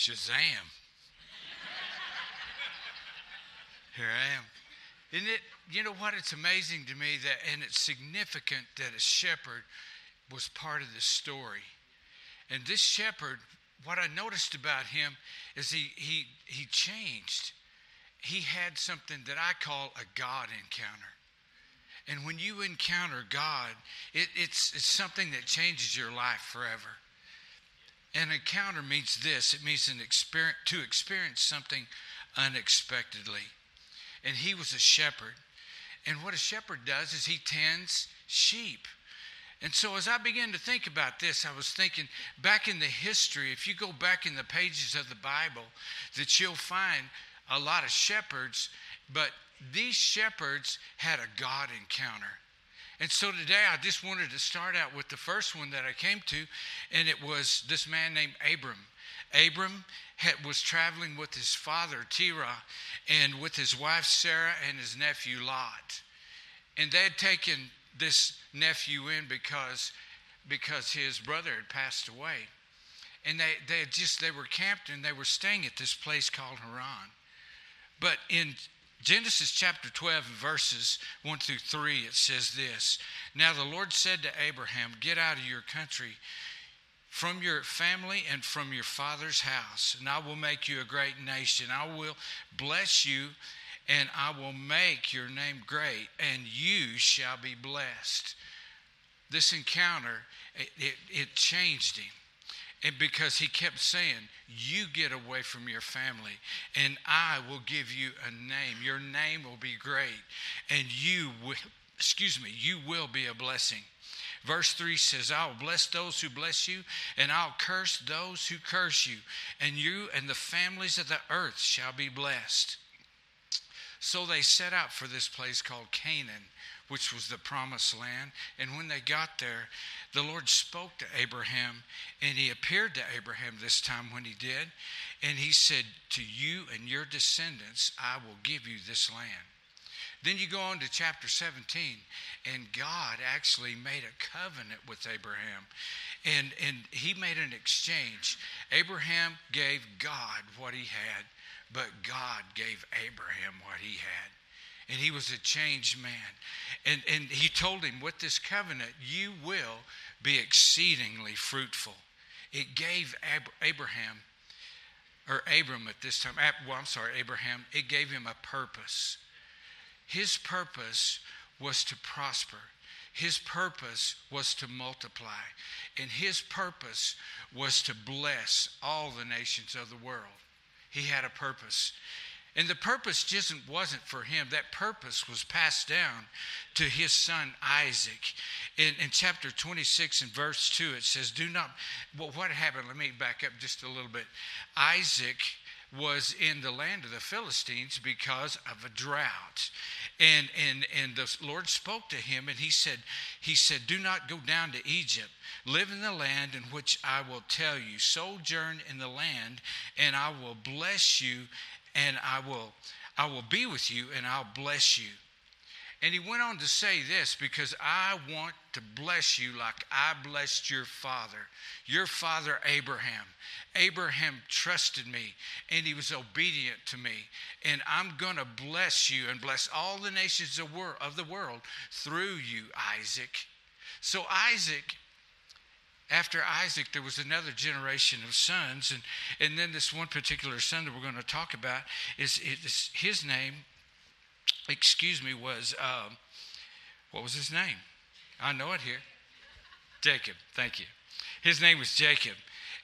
Shazam. Here I am. Isn't it, you know what? It's amazing to me that, and it's significant that a shepherd was part of this story. And this shepherd, what I noticed about him is he, he, he changed. He had something that I call a God encounter. And when you encounter God, it, it's, it's something that changes your life forever. An encounter means this it means an experience, to experience something unexpectedly. And he was a shepherd. And what a shepherd does is he tends sheep. And so, as I began to think about this, I was thinking back in the history, if you go back in the pages of the Bible, that you'll find a lot of shepherds, but these shepherds had a God encounter. And so today I just wanted to start out with the first one that I came to, and it was this man named Abram. Abram had, was traveling with his father Terah and with his wife Sarah and his nephew Lot. And they had taken this nephew in because, because his brother had passed away. And they, they had just they were camped and they were staying at this place called Haran. But in Genesis chapter 12, verses 1 through 3, it says this Now the Lord said to Abraham, Get out of your country, from your family, and from your father's house, and I will make you a great nation. I will bless you, and I will make your name great, and you shall be blessed. This encounter, it, it, it changed him. And because he kept saying, You get away from your family, and I will give you a name. Your name will be great, and you will, excuse me, you will be a blessing. Verse 3 says, I will bless those who bless you, and I'll curse those who curse you, and you and the families of the earth shall be blessed. So they set out for this place called Canaan, which was the promised land. And when they got there, the Lord spoke to Abraham, and he appeared to Abraham this time when he did. And he said, To you and your descendants, I will give you this land. Then you go on to chapter 17, and God actually made a covenant with Abraham. And, and he made an exchange. Abraham gave God what he had, but God gave Abraham what he had and he was a changed man. And, and he told him, with this covenant, you will be exceedingly fruitful. It gave Ab- Abraham, or Abram at this time, well, I'm sorry, Abraham, it gave him a purpose. His purpose was to prosper. His purpose was to multiply. And his purpose was to bless all the nations of the world. He had a purpose. And the purpose just wasn't for him. That purpose was passed down to his son Isaac. In, in chapter 26 and verse 2, it says, Do not, well, what happened? Let me back up just a little bit. Isaac was in the land of the Philistines because of a drought. And, and, and the Lord spoke to him and he said, he said, do not go down to Egypt. Live in the land in which I will tell you. Sojourn in the land and I will bless you and I will I will be with you and I'll bless you. And he went on to say this because I want to bless you like I blessed your father, your father Abraham. Abraham trusted me and he was obedient to me. And I'm going to bless you and bless all the nations of the world through you, Isaac. So Isaac after Isaac, there was another generation of sons. And, and then this one particular son that we're going to talk about is, is his name, excuse me, was, um, what was his name? I know it here. Jacob. Thank you. His name was Jacob.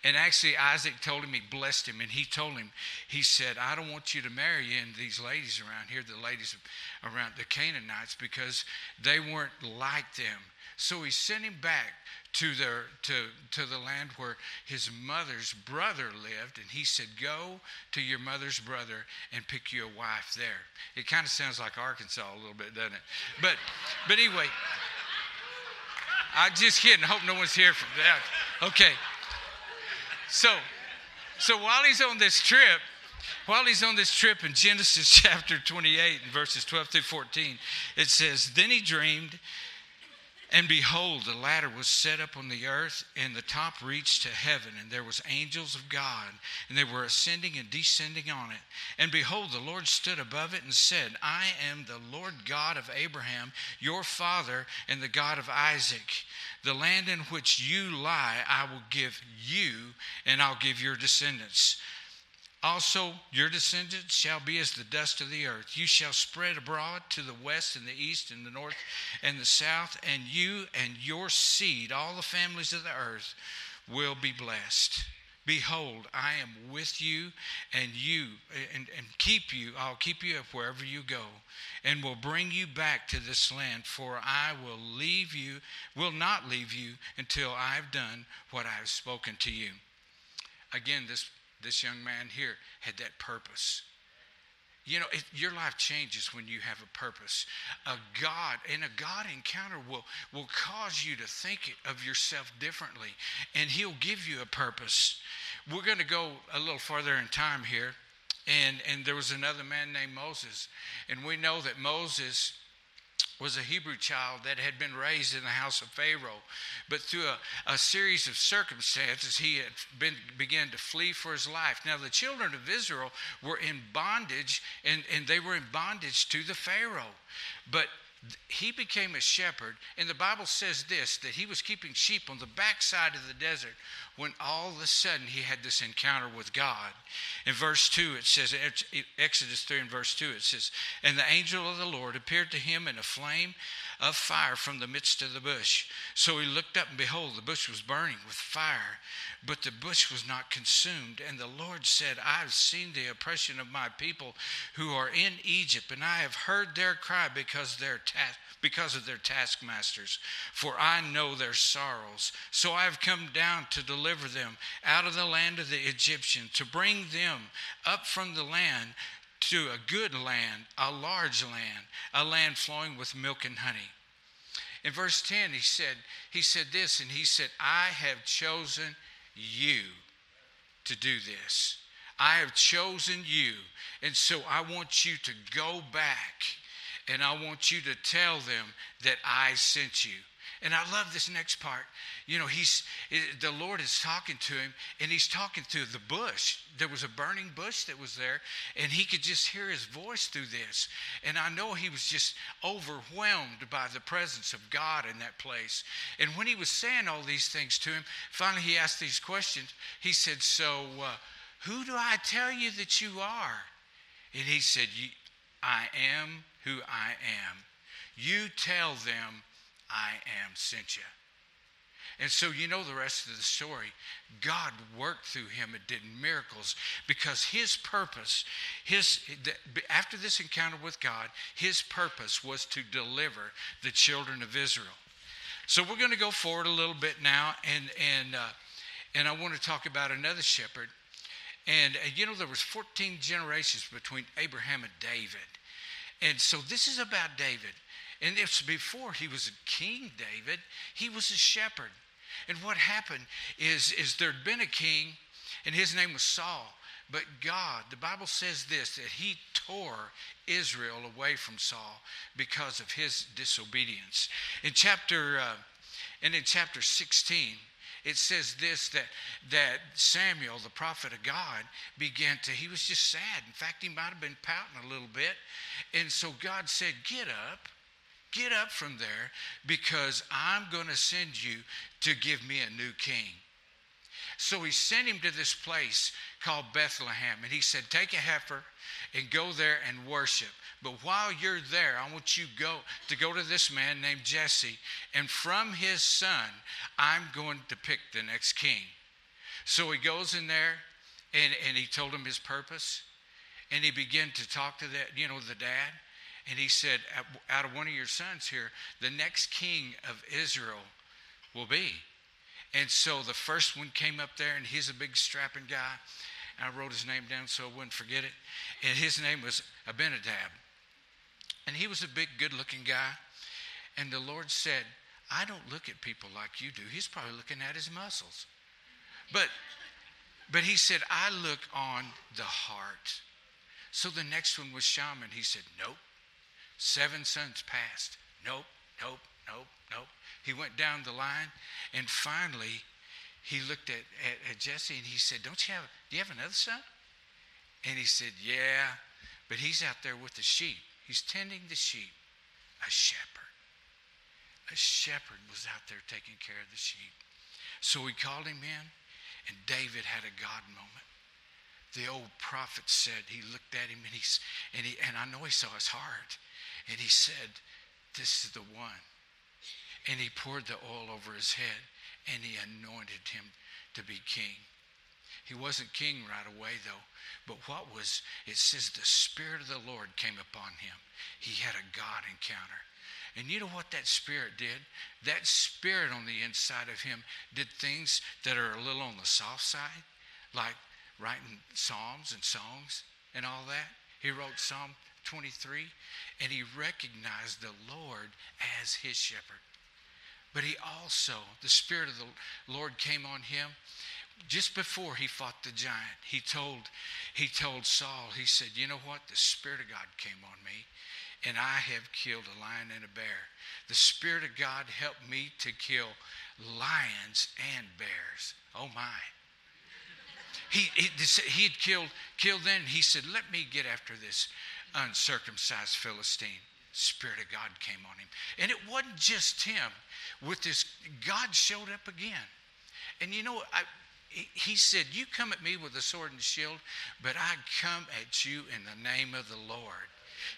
And actually, Isaac told him, he blessed him, and he told him, he said, I don't want you to marry in these ladies around here, the ladies around the Canaanites, because they weren't like them. So he sent him back to, to, to the land where his mother's brother lived, and he said, Go to your mother's brother and pick you a wife there. It kind of sounds like Arkansas a little bit, doesn't it? But, but anyway, I'm just kidding. I hope no one's here for that. Okay. So, so while he's on this trip, while he's on this trip in Genesis chapter 28 and verses 12 through 14, it says, Then he dreamed And behold, the ladder was set up on the earth, and the top reached to heaven, and there was angels of God, and they were ascending and descending on it. And behold, the Lord stood above it and said, I am the Lord God of Abraham, your father, and the God of Isaac. The land in which you lie, I will give you, and I'll give your descendants. Also, your descendants shall be as the dust of the earth. You shall spread abroad to the west and the east and the north and the south, and you and your seed, all the families of the earth, will be blessed. Behold, I am with you and you and, and keep you, I'll keep you up wherever you go, and will bring you back to this land, for I will leave you, will not leave you until I've done what I have spoken to you. Again, this this young man here had that purpose. You know, it, your life changes when you have a purpose. A God and a God encounter will will cause you to think of yourself differently, and He'll give you a purpose. We're going to go a little farther in time here, and and there was another man named Moses, and we know that Moses was a Hebrew child that had been raised in the house of Pharaoh. But through a, a, series of circumstances, he had been, began to flee for his life. Now, the children of Israel were in bondage, and, and they were in bondage to the Pharaoh. But he became a shepherd, and the Bible says this that he was keeping sheep on the backside of the desert when all of a sudden he had this encounter with God. In verse 2, it says, Exodus 3 and verse 2, it says, And the angel of the Lord appeared to him in a flame of fire from the midst of the bush. So he looked up, and behold, the bush was burning with fire, but the bush was not consumed. And the Lord said, I have seen the oppression of my people who are in Egypt, and I have heard their cry because their ta- because of their taskmasters, for I know their sorrows. So I have come down to deliver them out of the land of the Egyptians, to bring them up from the land to a good land, a large land, a land flowing with milk and honey. In verse 10, he said, he said this, and he said, I have chosen you to do this. I have chosen you. And so I want you to go back and I want you to tell them that I sent you. And I love this next part. You know, he's the Lord is talking to him, and he's talking to the bush. There was a burning bush that was there, and he could just hear his voice through this. And I know he was just overwhelmed by the presence of God in that place. And when he was saying all these things to him, finally he asked these questions. He said, "So, uh, who do I tell you that you are?" And he said, "I am who I am. You tell them I am sent you. And so you know the rest of the story. God worked through him and did miracles because his purpose, his after this encounter with God, his purpose was to deliver the children of Israel. So we're going to go forward a little bit now, and and uh, and I want to talk about another shepherd. And uh, you know there was 14 generations between Abraham and David, and so this is about David. And it's before he was a king, David, he was a shepherd. And what happened is, is there'd been a king, and his name was Saul. But God, the Bible says this that he tore Israel away from Saul because of his disobedience. In chapter, uh, and in chapter 16, it says this that that Samuel, the prophet of God, began to, he was just sad. In fact, he might have been pouting a little bit. And so God said, Get up Get up from there because I'm going to send you to give me a new king. So he sent him to this place called Bethlehem. And he said, Take a heifer and go there and worship. But while you're there, I want you go to go to this man named Jesse. And from his son, I'm going to pick the next king. So he goes in there and, and he told him his purpose. And he began to talk to that, you know, the dad. And he said, Out of one of your sons here, the next king of Israel will be. And so the first one came up there, and he's a big strapping guy. I wrote his name down so I wouldn't forget it. And his name was Abinadab. And he was a big, good looking guy. And the Lord said, I don't look at people like you do. He's probably looking at his muscles. But but he said, I look on the heart. So the next one was Shammah. He said, Nope. Seven sons passed. Nope, nope, nope, nope. He went down the line, and finally, he looked at, at, at Jesse and he said, Don't you have, do you have another son? And he said, Yeah, but he's out there with the sheep. He's tending the sheep, a shepherd. A shepherd was out there taking care of the sheep. So we called him in, and David had a God moment. The old prophet said, he looked at him and, he's, and, he, and I know he saw his heart. And he said, This is the one. And he poured the oil over his head and he anointed him to be king. He wasn't king right away, though. But what was, it says the Spirit of the Lord came upon him. He had a God encounter. And you know what that Spirit did? That Spirit on the inside of him did things that are a little on the soft side, like writing psalms and songs and all that. He wrote Psalm 23, and he recognized the Lord as his shepherd. But he also, the Spirit of the Lord came on him just before he fought the giant. He told, he told Saul, he said, You know what? The Spirit of God came on me, and I have killed a lion and a bear. The Spirit of God helped me to kill lions and bears. Oh my. He, he, he had killed, killed then. He said, Let me get after this uncircumcised Philistine. Spirit of God came on him. And it wasn't just him. With this, God showed up again. And you know, I, he said, You come at me with a sword and shield, but I come at you in the name of the Lord.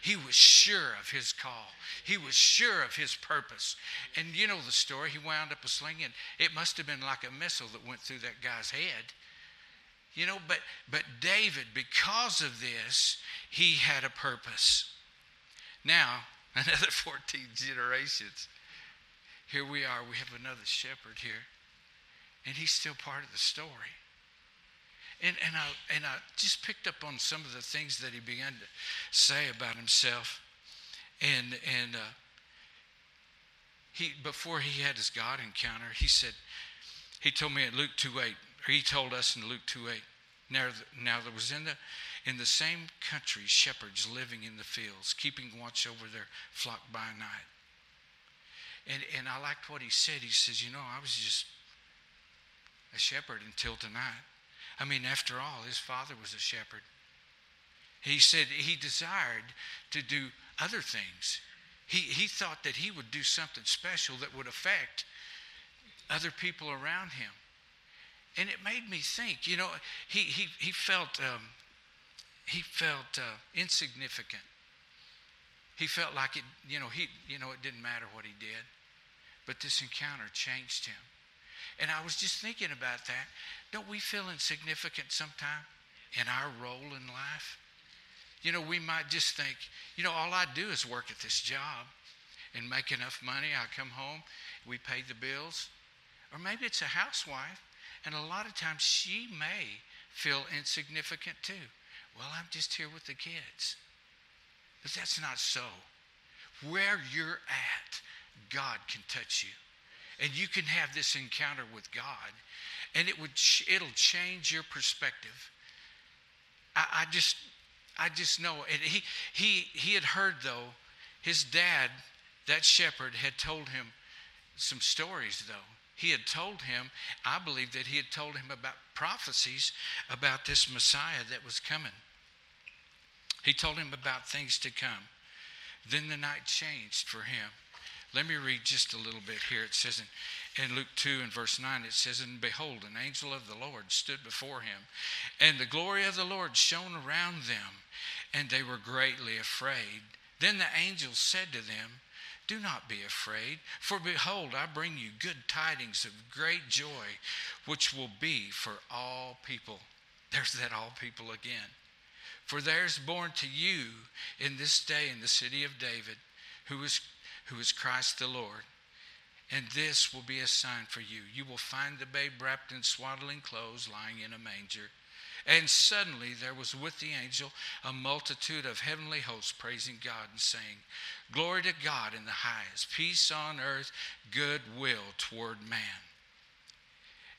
He was sure of his call. He was sure of his purpose. And you know the story. He wound up a sling, and it must have been like a missile that went through that guy's head. You know, but but David, because of this, he had a purpose. Now, another 14 generations. Here we are, we have another shepherd here. And he's still part of the story. And, and, I, and I just picked up on some of the things that he began to say about himself. And, and uh, he, before he had his God encounter, he said, he told me in Luke 2 8, or he told us in Luke 2 8, now, now there was in the in the same country, shepherds living in the fields, keeping watch over their flock by night. And, and I liked what he said. He says, You know, I was just a shepherd until tonight. I mean, after all, his father was a shepherd. He said he desired to do other things. He, he thought that he would do something special that would affect other people around him. And it made me think, you know, he, he, he felt um, he felt uh, insignificant. He felt like it, you know, he, you know, it didn't matter what he did. But this encounter changed him. And I was just thinking about that. Don't we feel insignificant sometime in our role in life? You know, we might just think, you know, all I do is work at this job and make enough money. I come home, we pay the bills. Or maybe it's a housewife, and a lot of times she may feel insignificant too. Well, I'm just here with the kids. But that's not so. Where you're at, God can touch you. And you can have this encounter with God, and it would it'll change your perspective. I, I just I just know and he he he had heard though, his dad, that shepherd, had told him some stories though. He had told him, I believe that he had told him about prophecies about this Messiah that was coming. He told him about things to come. Then the night changed for him. Let me read just a little bit here. It says in, in Luke 2 and verse 9, it says, And behold, an angel of the Lord stood before him, and the glory of the Lord shone around them, and they were greatly afraid. Then the angel said to them, Do not be afraid, for behold, I bring you good tidings of great joy, which will be for all people. There's that all people again. For there is born to you in this day in the city of David, who is, who is Christ the Lord. And this will be a sign for you. You will find the babe wrapped in swaddling clothes, lying in a manger. And suddenly there was with the angel a multitude of heavenly hosts praising God and saying, Glory to God in the highest, peace on earth, goodwill toward man.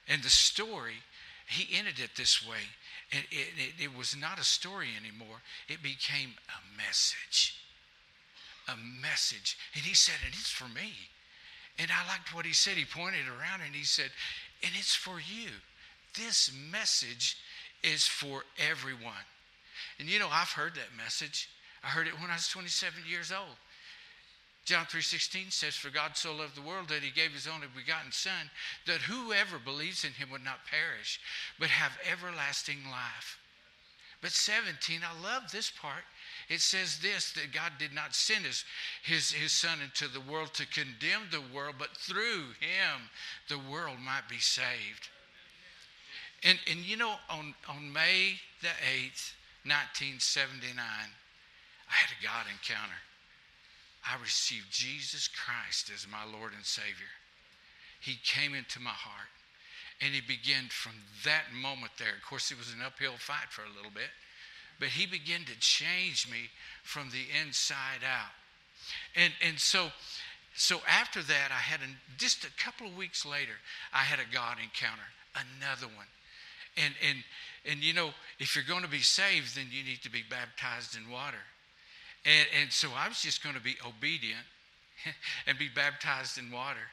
And the story, he ended it this way it, it, it, was not a story anymore. It became a message. A message. And he said, and it's for me. And I liked what he said. He pointed around and he said, And it's for you. This message is for everyone. And you know, I've heard that message. I heard it when I was 27 years old. John 3:16 says for God so loved the world that he gave his only begotten son that whoever believes in him would not perish but have everlasting life. But 17, I love this part. It says this that God did not send his, his, his son into the world to condemn the world, but through him the world might be saved. And, and you know, on, on May the 8th, 1979, I had a God encounter. I received Jesus Christ as my Lord and Savior. He came into my heart. And he began from that moment there. Of course, it was an uphill fight for a little bit, but he began to change me from the inside out. And, and so, so after that, I had a, just a couple of weeks later, I had a God encounter, another one. And, and, and you know, if you're going to be saved, then you need to be baptized in water. And, and so I was just going to be obedient and be baptized in water.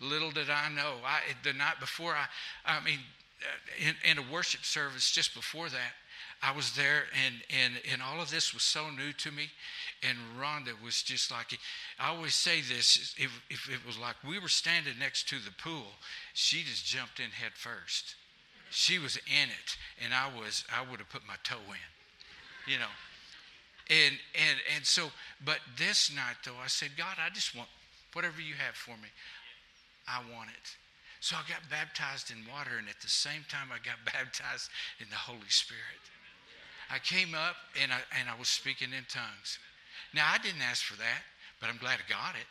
Little did I know, I, the night before, I, I mean, uh, in, in a worship service just before that, I was there, and, and, and all of this was so new to me. And Rhonda was just like, I always say this if, if it was like we were standing next to the pool, she just jumped in head first. She was in it, and I was, I would have put my toe in, you know. And, and, and so, but this night though, I said, God, I just want whatever you have for me. I want it. So I got baptized in water, and at the same time, I got baptized in the Holy Spirit. I came up and I, and I was speaking in tongues. Now, I didn't ask for that, but I'm glad I got it.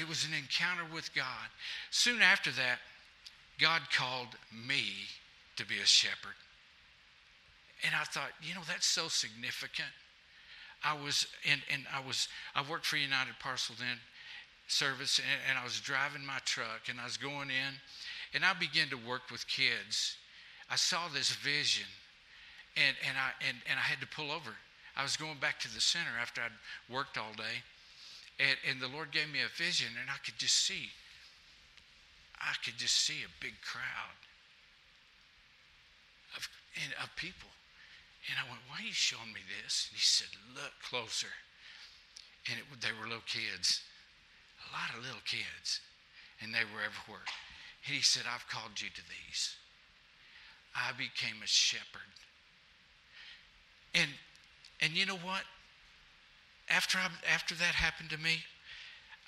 It was an encounter with God. Soon after that, God called me to be a shepherd. And I thought, you know, that's so significant. I was, and, and I was, I worked for United Parcel then, service, and, and I was driving my truck, and I was going in, and I began to work with kids. I saw this vision, and, and, I, and, and I had to pull over. I was going back to the center after I'd worked all day, and, and the Lord gave me a vision, and I could just see, I could just see a big crowd of, of people. And I went, Why are you showing me this? And he said, Look closer. And it, they were little kids, a lot of little kids, and they were everywhere. And he said, I've called you to these. I became a shepherd. And and you know what? After I, after that happened to me,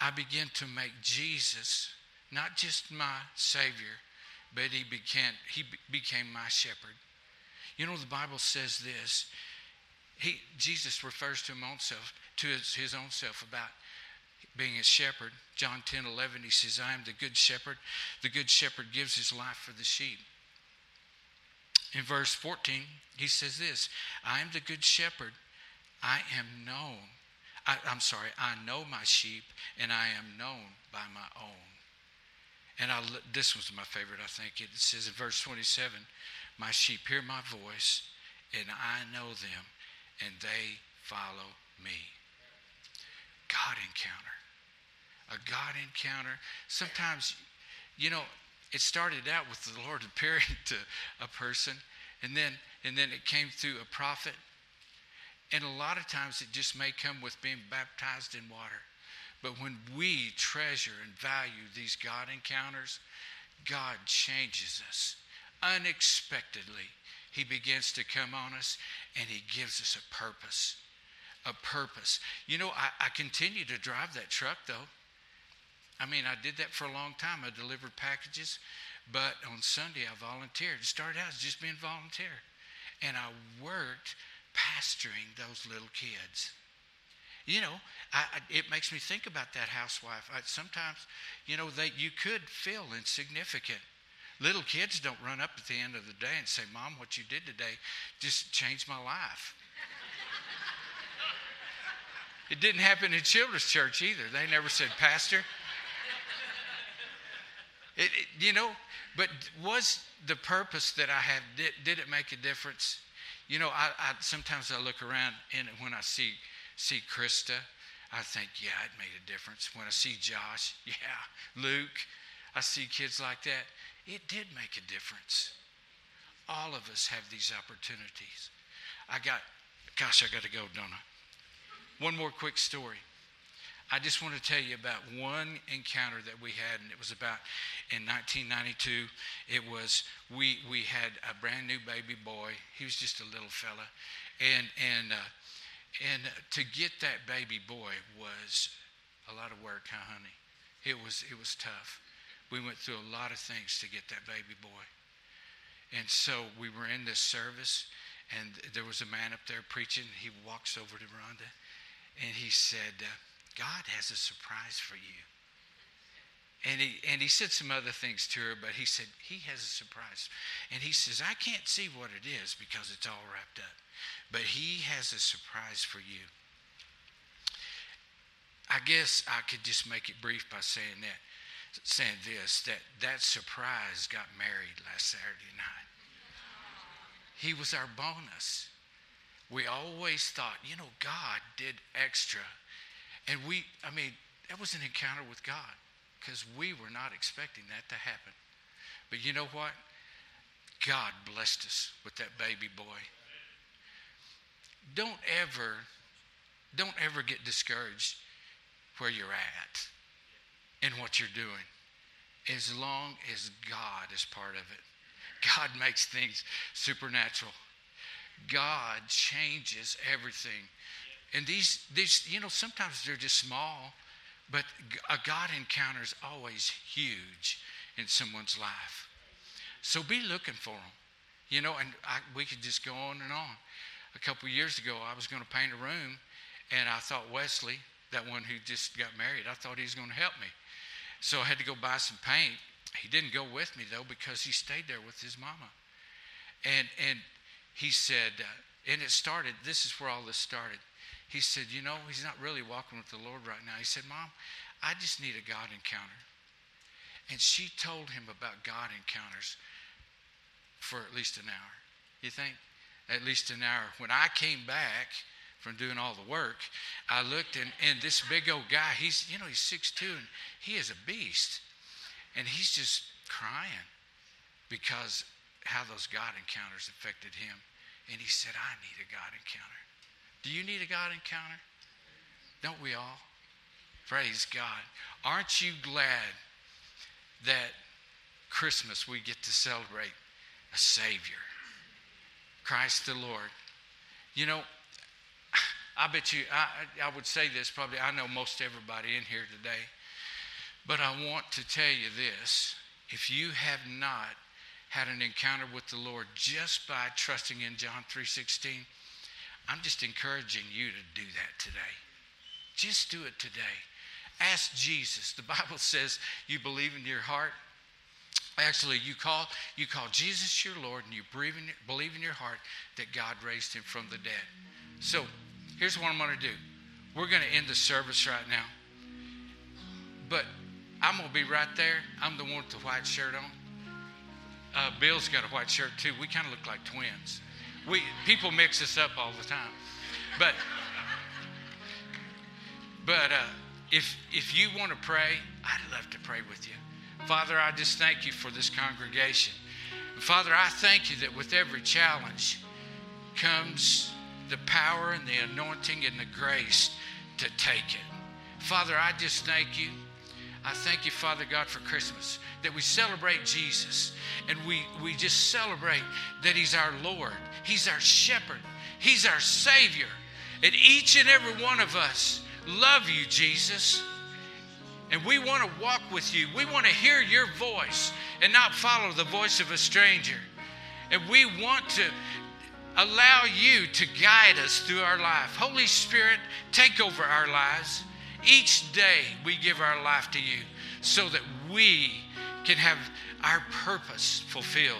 I began to make Jesus not just my Savior, but he became he became my shepherd. You know, the Bible says this. He, Jesus refers to, himself, to his, his own self about being a shepherd. John 10 11, he says, I am the good shepherd. The good shepherd gives his life for the sheep. In verse 14, he says this I am the good shepherd. I am known. I, am sorry, I know my sheep, and I am known by my own. And I, this was my favorite, I think. It says in verse 27 my sheep hear my voice, and I know them, and they follow me. God encounter. A God encounter. Sometimes, you know, it started out with the Lord appearing to a person, and then and then it came through a prophet. And a lot of times it just may come with being baptized in water. But when we treasure and value these God encounters, God changes us unexpectedly, He begins to come on us and He gives us a purpose. A purpose. You know, I, I continue to drive that truck though. I mean, I did that for a long time. I delivered packages, but on Sunday I volunteered. It started out as just being volunteer. And I worked pastoring those little kids. You know, I, I, it makes me think about that housewife. I, sometimes, you know, that you could feel insignificant Little kids don't run up at the end of the day and say, Mom, what you did today just changed my life. it didn't happen in children's church either. They never said, Pastor. It, it, you know, but was the purpose that I had, did, did it make a difference? You know, I, I sometimes I look around and when I see see Krista, I think, yeah, it made a difference. When I see Josh, yeah, Luke, I see kids like that. It did make a difference. All of us have these opportunities. I got, gosh, I got to go, don't I? One more quick story. I just want to tell you about one encounter that we had, and it was about in 1992. It was we we had a brand new baby boy. He was just a little fella, and and uh, and to get that baby boy was a lot of work, huh, honey? It was it was tough. We went through a lot of things to get that baby boy. And so we were in this service, and there was a man up there preaching. He walks over to Rhonda, and he said, uh, God has a surprise for you. And he, and he said some other things to her, but he said, He has a surprise. And he says, I can't see what it is because it's all wrapped up. But he has a surprise for you. I guess I could just make it brief by saying that, saying this, that that surprise got married last Saturday night. He was our bonus. We always thought, you know, God did extra. And we, I mean, that was an encounter with God because we were not expecting that to happen. But you know what? God blessed us with that baby boy. Don't ever, don't ever get discouraged where you're at and what you're doing as long as God is part of it. God makes things supernatural. God changes everything. And these, these, you know, sometimes they're just small, but a God encounter is always huge in someone's life. So be looking for them. You know, and I, we could just go on and on. A couple years ago, I was going to paint a room, and I thought Wesley, that one who just got married, I thought he was going to help me. So I had to go buy some paint. He didn't go with me though because he stayed there with his mama. And and he said, uh, and it started. This is where all this started. He said, you know, he's not really walking with the Lord right now. He said, Mom, I just need a God encounter. And she told him about God encounters for at least an hour. You think? At least an hour. When I came back, from doing all the work, I looked and, and this big old guy, he's, you know, he's 6'2 and he is a beast. And he's just crying because how those God encounters affected him. And he said, I need a God encounter. Do you need a God encounter? Don't we all? Praise God. Aren't you glad that Christmas we get to celebrate a Savior, Christ the Lord? You know, I bet you, I, I would say this probably, I know most everybody in here today, but I want to tell you this. If you have not had an encounter with the Lord just by trusting in John 3:16, I'm just encouraging you to do that today. Just do it today. Ask Jesus. The Bible says you believe in your heart. Actually, you call you call Jesus your Lord and you believe in, believe in your heart that God raised him from the dead. So here's what I'm going to do. We're going to end the service right now. But I'm going to be right there. I'm the one with the white shirt on. Uh, Bill's got a white shirt too. We kind of look like twins. We people mix us up all the time, but but uh, if if you want to pray, I'd love to pray with you. Father, I just thank you for this congregation. Father, I thank you that with every challenge comes the power and the anointing and the grace to take it. Father, I just thank you. I thank you, Father God, for Christmas, that we celebrate Jesus and we, we just celebrate that He's our Lord, He's our shepherd, He's our Savior. And each and every one of us love you, Jesus. And we want to walk with you. We want to hear your voice and not follow the voice of a stranger. And we want to allow you to guide us through our life. Holy Spirit, take over our lives. Each day we give our life to you so that we can have our purpose fulfilled.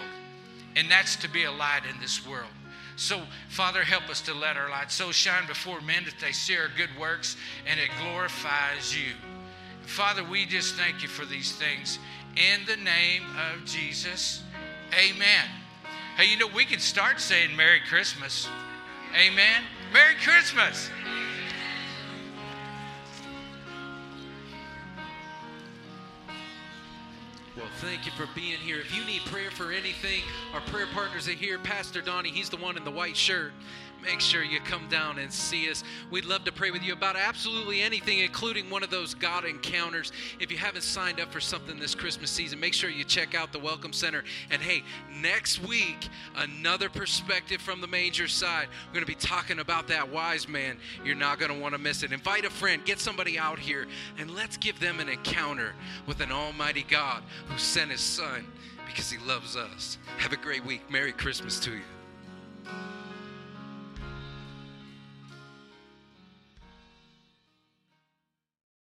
And that's to be a light in this world. So, Father, help us to let our light so shine before men that they see our good works and it glorifies you. Father, we just thank you for these things. In the name of Jesus, amen. Hey, you know, we could start saying Merry Christmas. Amen. Merry Christmas. Well, thank you for being here. If you need prayer for anything, our prayer partners are here. Pastor Donnie, he's the one in the white shirt make sure you come down and see us. We'd love to pray with you about absolutely anything, including one of those God encounters. If you haven't signed up for something this Christmas season, make sure you check out the Welcome Center. And hey, next week, another perspective from the manger side. We're going to be talking about that wise man. You're not going to want to miss it. Invite a friend, get somebody out here, and let's give them an encounter with an almighty God who sent his son because he loves us. Have a great week. Merry Christmas to you.